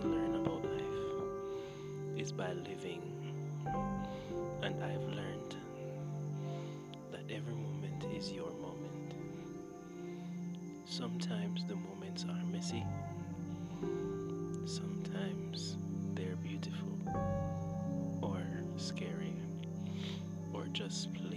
to learn about life is by living, and I've learned that every moment is your moment. Sometimes the moments are messy, sometimes they're beautiful, or scary, or just plain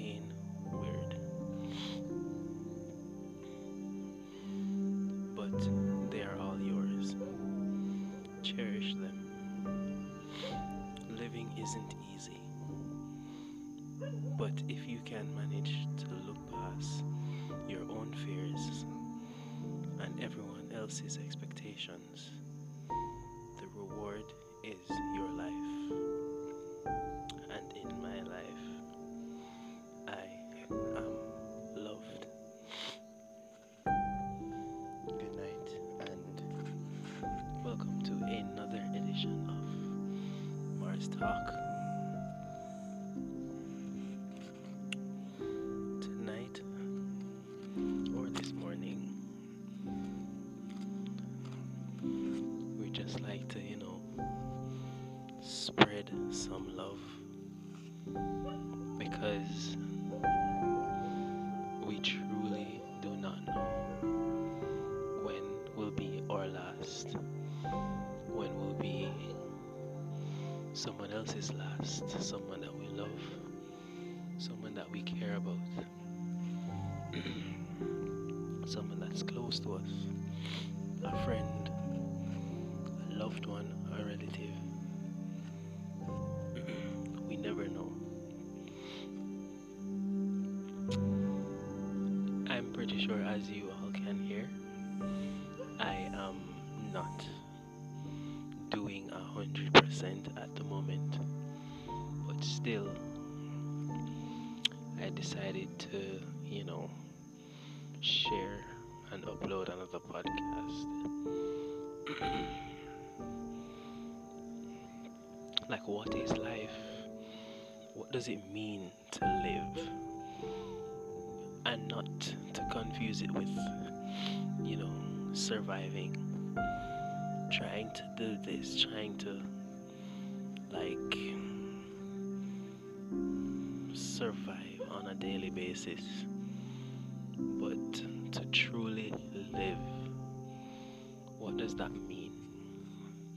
everyone else's expectations, the reward is your life. And in my life, I am loved. Good night and welcome to another edition of Mars Talk. Some love. Because we truly do not know when will be our last, when will be someone else's last, not doing a hundred percent at the moment, but still, I decided to, you know, share and upload another podcast. like, what is life? What does it mean to live? And not to confuse it with, you know, surviving. Trying to do this, trying to, like, survive on a daily basis. But to truly live, what does that mean?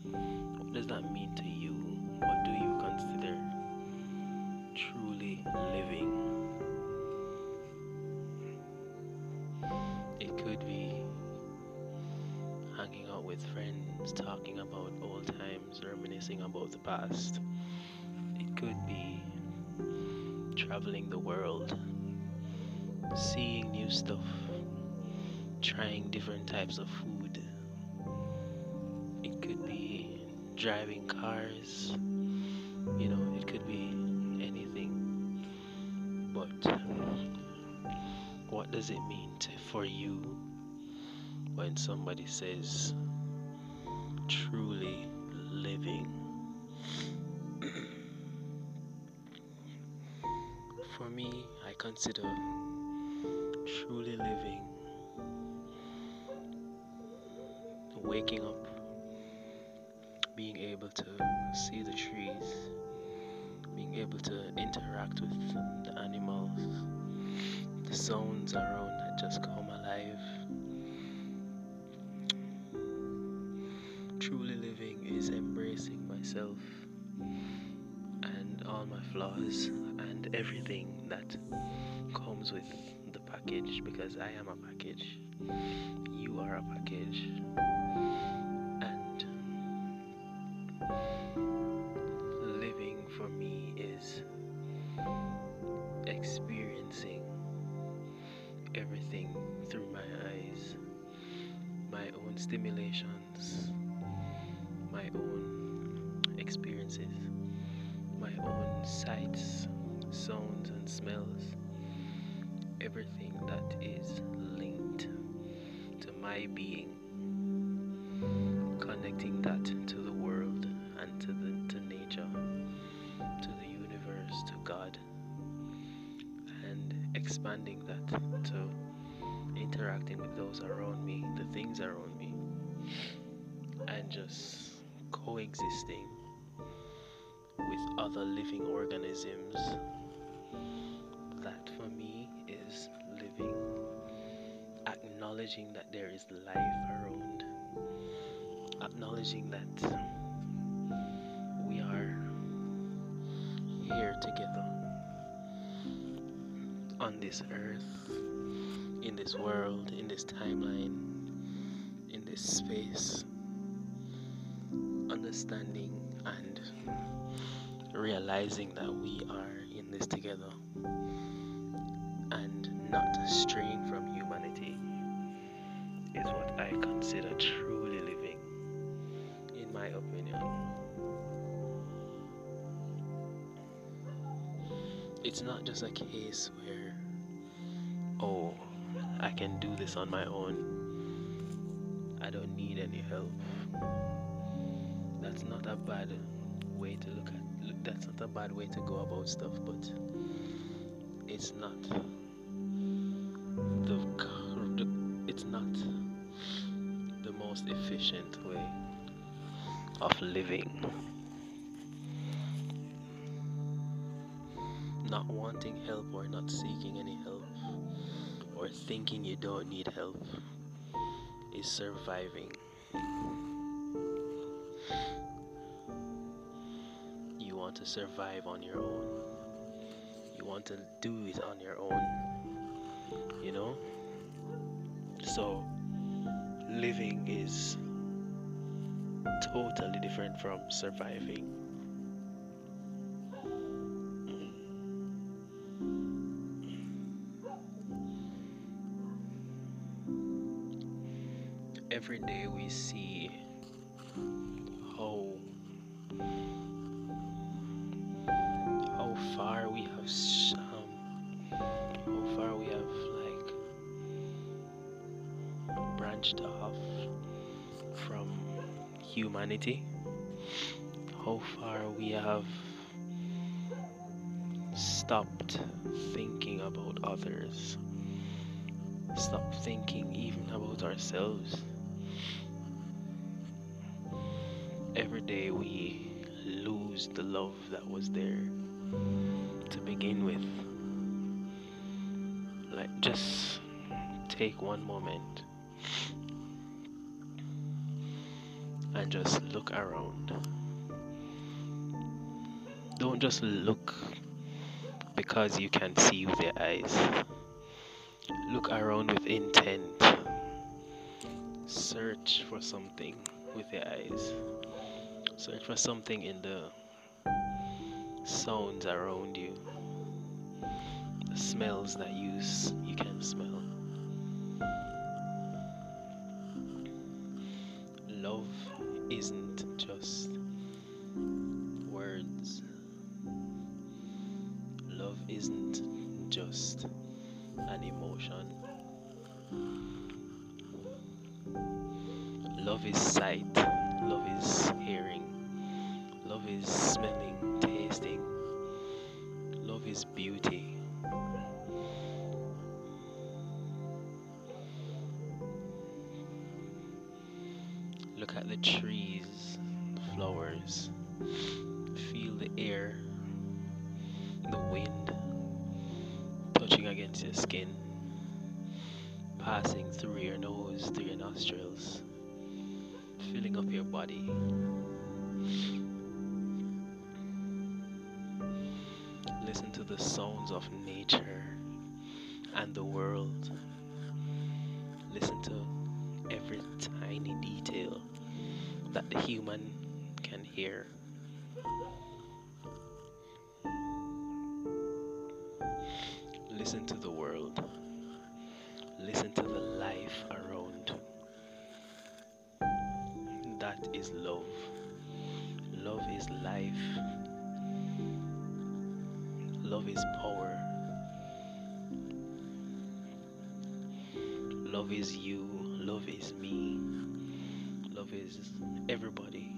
What does that mean to you? With friends, talking about old times, reminiscing about the past. It could be traveling the world, seeing new stuff, trying different types of food. It could be driving cars, you know, it could be anything. But what does it mean to, for you when somebody says For me, I consider truly living waking up, being able to see the trees, being able to interact with the animals, the sounds around that just come alive. Truly living is embracing myself and all my flaws everything that comes with the package because I am a package. You are a package. And living for me is experiencing everything through my eyes, my own stimulations, my own experiences, my own sights, sounds, and smells. Everything that is linked to my being, connecting that to the world and to the to nature, to the universe, to God, and expanding that to interacting with those around me, the things around me, and just coexisting with other living organisms. That for me is living, acknowledging that there is life around, acknowledging that we are here together on this earth, in this world, in this timeline, in this space, understanding and realizing that we are this together and not straying from humanity is what I consider truly living, in my opinion. It's not just a case where, oh, I can do this on my own. I don't need any help. That's not a bad way to look at. That's not a bad way to go about stuff, but it's not the, the it's not the most efficient way of living. Not wanting help or not seeking any help or thinking you don't need help is surviving. To survive on your own. You want to do it on your own. You know? So, living is totally different from surviving. every day we see humanity how far we have stopped thinking about others. Stop thinking even about ourselves. Every day we lose the love that was there to begin with. Like, just take one moment and just look around. Don't just look because you can see with your eyes. Look around with intent. Search for something with your eyes. Search for something in the sounds around you, the smells that you you can smell. Sight. Love is hearing. Love is smelling, tasting. Love is beauty. Look at the trees, the flowers. Feel the air, the wind touching against your skin, passing through your nose, through your nostrils, filling up your body. Listen to the sounds of nature and the world. Listen to every tiny detail that the human can hear. Listen to the world. Listen to the life around. Is love. Love is life. Love is power. Love is you. Love is me. Love is everybody.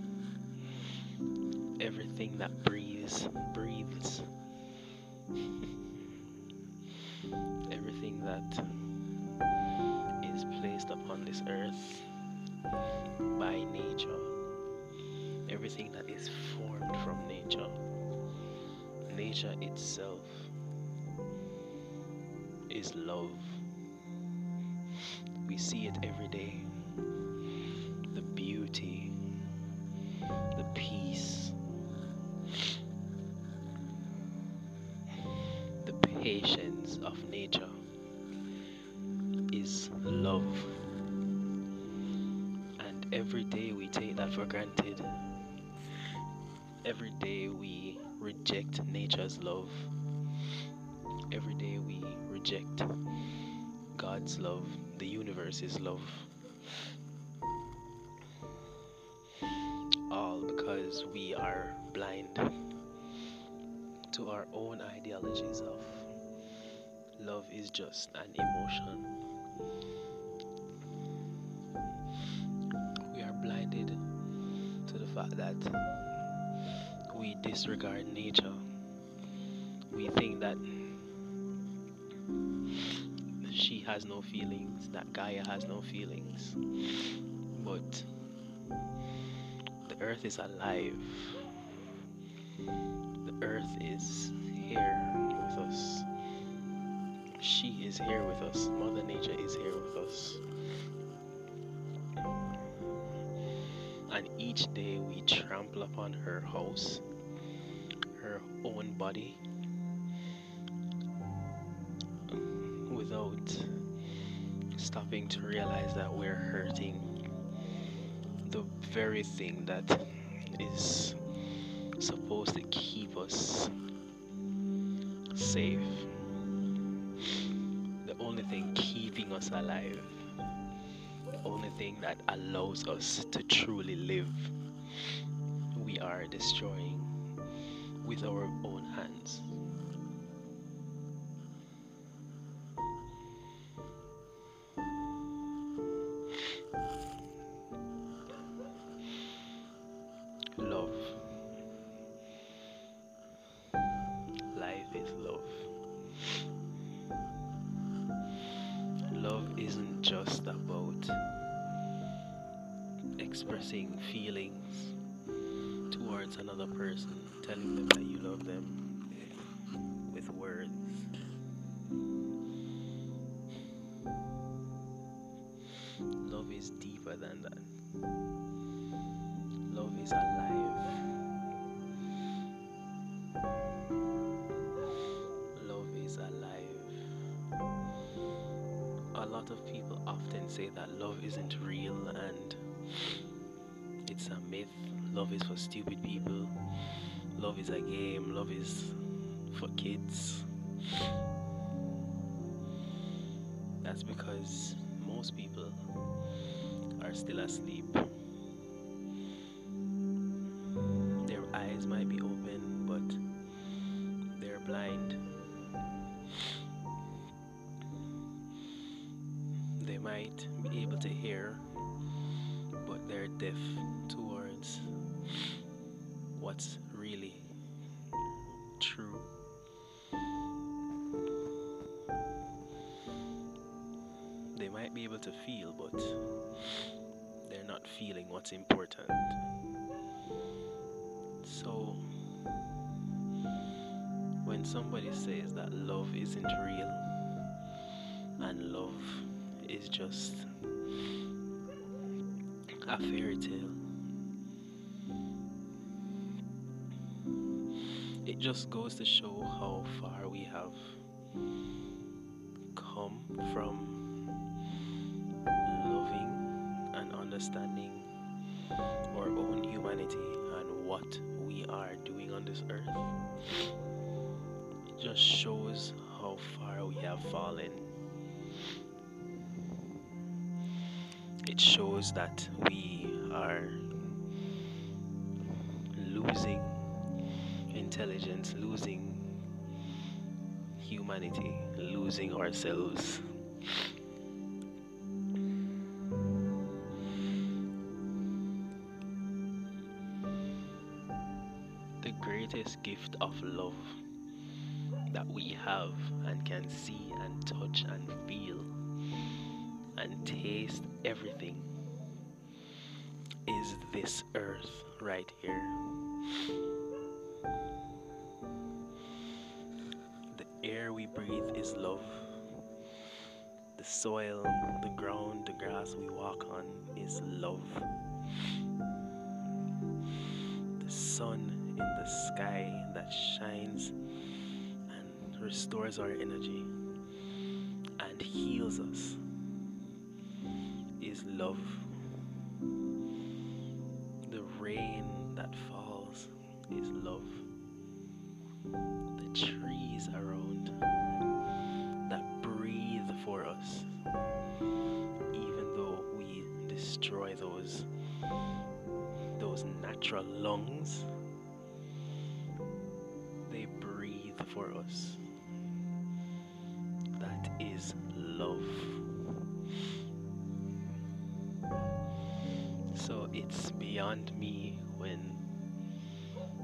Everything that breathes, breathes. Everything that is formed from nature, nature itself is love. We see it every day. The beauty, the peace, the patience of nature is love. And every day we take that for granted. Every day we reject nature's love. Every day we reject God's love, the universe's love. All because we are blind to our own ideologies of love is just an emotion. We are blinded to the fact that we disregard nature. We think that she has no feelings, that Gaia has no feelings. But the earth is alive. The earth is here with us. She is here with us. Mother Nature is here with us. And each day we trample upon her house, own body, without stopping to realize that we're hurting the very thing that is supposed to keep us safe. The only thing keeping us alive. The only thing that allows us to truly live. We are destroying with our own hands. Them with words. Love is deeper than that. Love is alive. Love is alive. A lot of people often say that love isn't real and it's a myth. Love is for stupid people. Love is a game. Love is for kids. That's because most people are still asleep. Their eyes might be open, but they're blind. They might be able to hear, but they're deaf towards what's to feel, but they're not feeling what's important. So, when somebody says that love isn't real and love is just a fairy tale, it just goes to show how far we have come from understanding our own humanity and what we are doing on this earth. It just shows how far we have fallen. It shows that we are losing intelligence, losing humanity, losing ourselves. Gift of love that we have and can see and touch and feel and taste everything is this earth right here. The air we breathe is love. The soil, the ground, the grass we walk on is love. The sun the sky that shines and restores our energy and heals us is love. The rain that falls is love. The trees around that breathe for us, even though we destroy those those natural lungs, for us. That is love. So it's beyond me when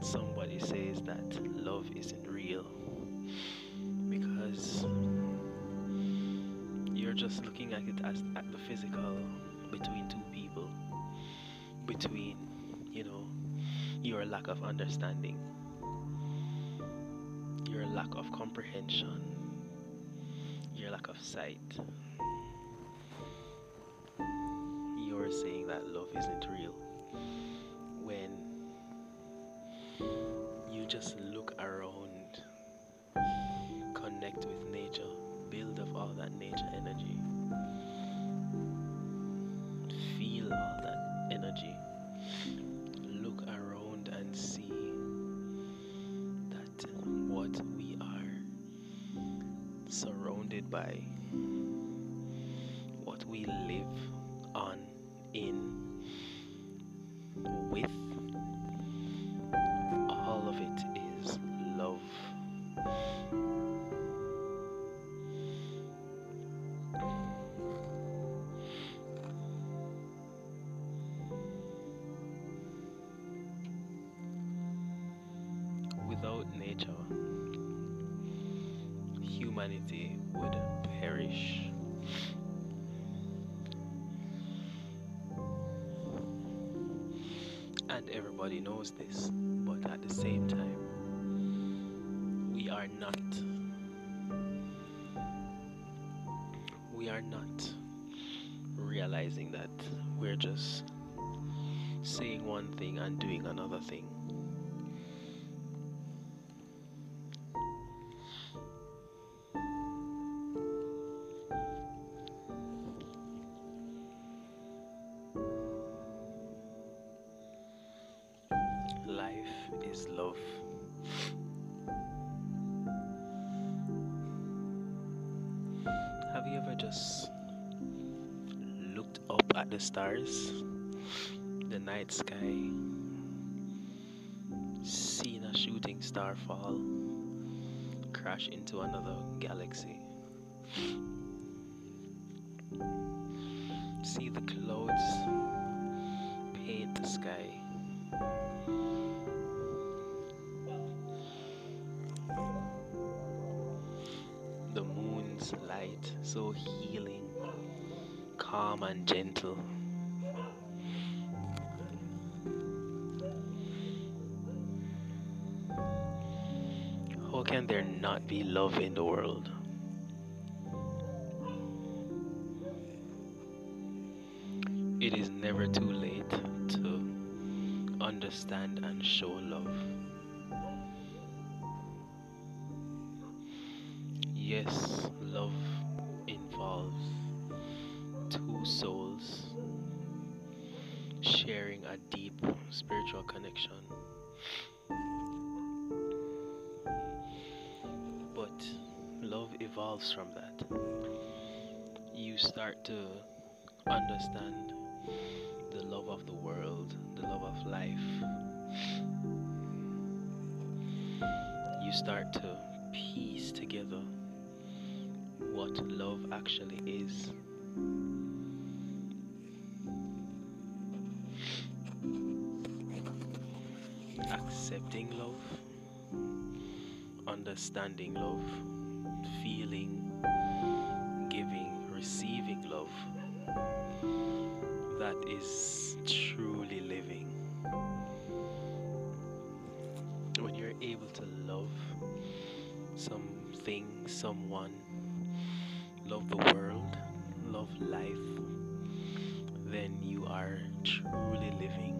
somebody says that love isn't real because you're just looking at it as at the physical between two people between you know your lack of understanding lack of comprehension. Your lack of sight. You're saying that love isn't real. When you just look around, connect with nature, build up all that nature energy, feel all that energy, by, And everybody knows this, but at the same time, we are not. We are not realizing that we're just saying one thing and doing another thing. Stars, the night sky, seen a shooting star fall, crash into another galaxy? See the clouds paint the sky. The moon's light, so healing, calm, and gentle. There not be love in the world? It is never too late to understand and show love. Yes, love involves two souls sharing a deep spiritual connection. From that. You start to understand the love of the world, the love of life. You start to piece together what love actually is. accepting love, understanding love, feeling, giving, receiving love. That is truly living. When you're able to love something, someone, love the world, love life, then you are truly living.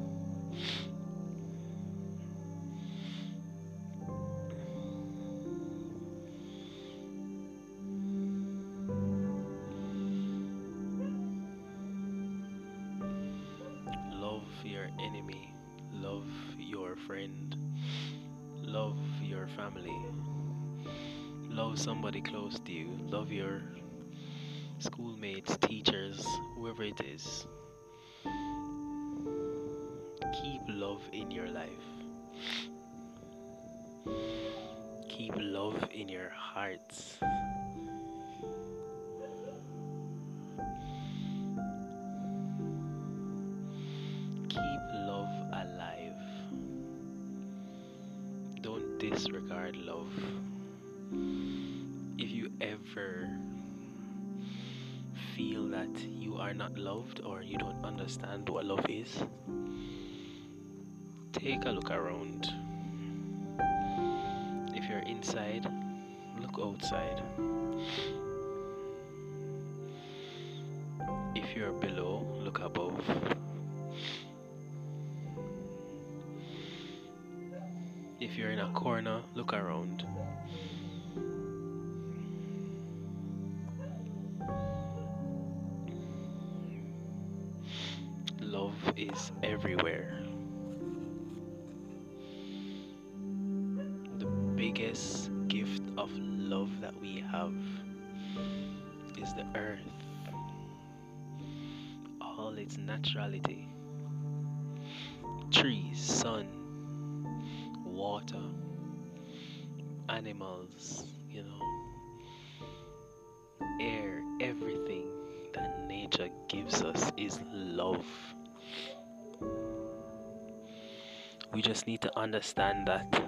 Family, love somebody close to you, love your schoolmates, teachers, whoever it is. Keep love in your life. Keep love in your hearts. Not loved or you don't understand what love is, take a look around. If you're inside, look outside. If you're below, look above. If you're in a corner, look around. Is everywhere. The biggest gift of love that we have is the earth, all its naturality. Trees, sun, water, animals, you know, We just need to understand that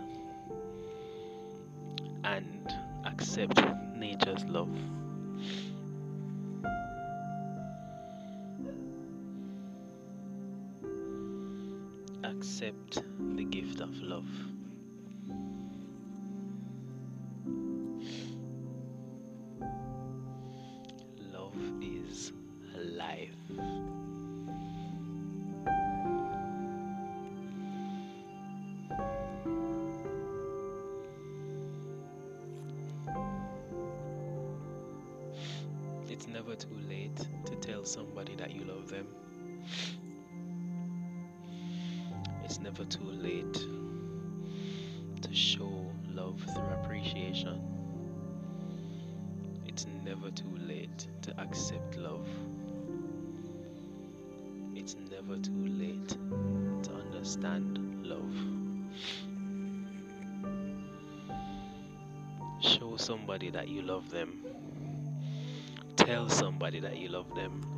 and accept nature's love. Accept the gift of love. Never too late to understand love. Show somebody that you love them. Tell somebody that you love them.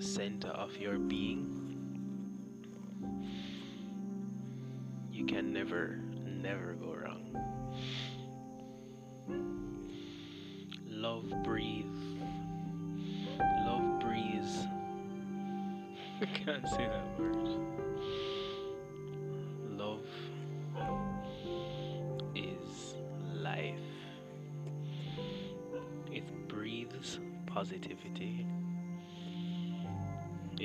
The center of your being. You can never, never go wrong. Love breathe. Love breathes. I can't say that word. Love is life. It breathes positivity.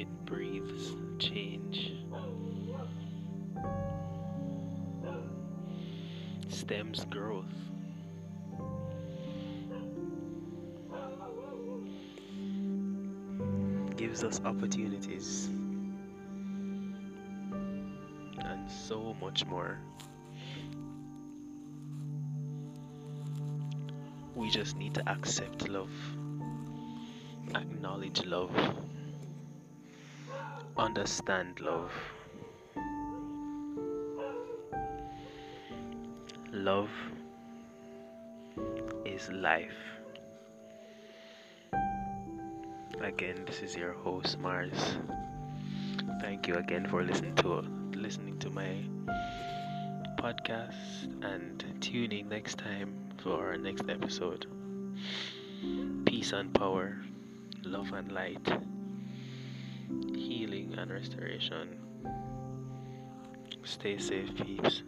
It breathes change. Stems growth. Gives us opportunities. And so much more. We just need to accept love, acknowledge love, understand love. Love is life. Again, this is your host Mars. Thank you again for listening to listening to my podcast and tuning next time for our next episode. Peace and power, love and light, and restoration. Stay safe, peeps.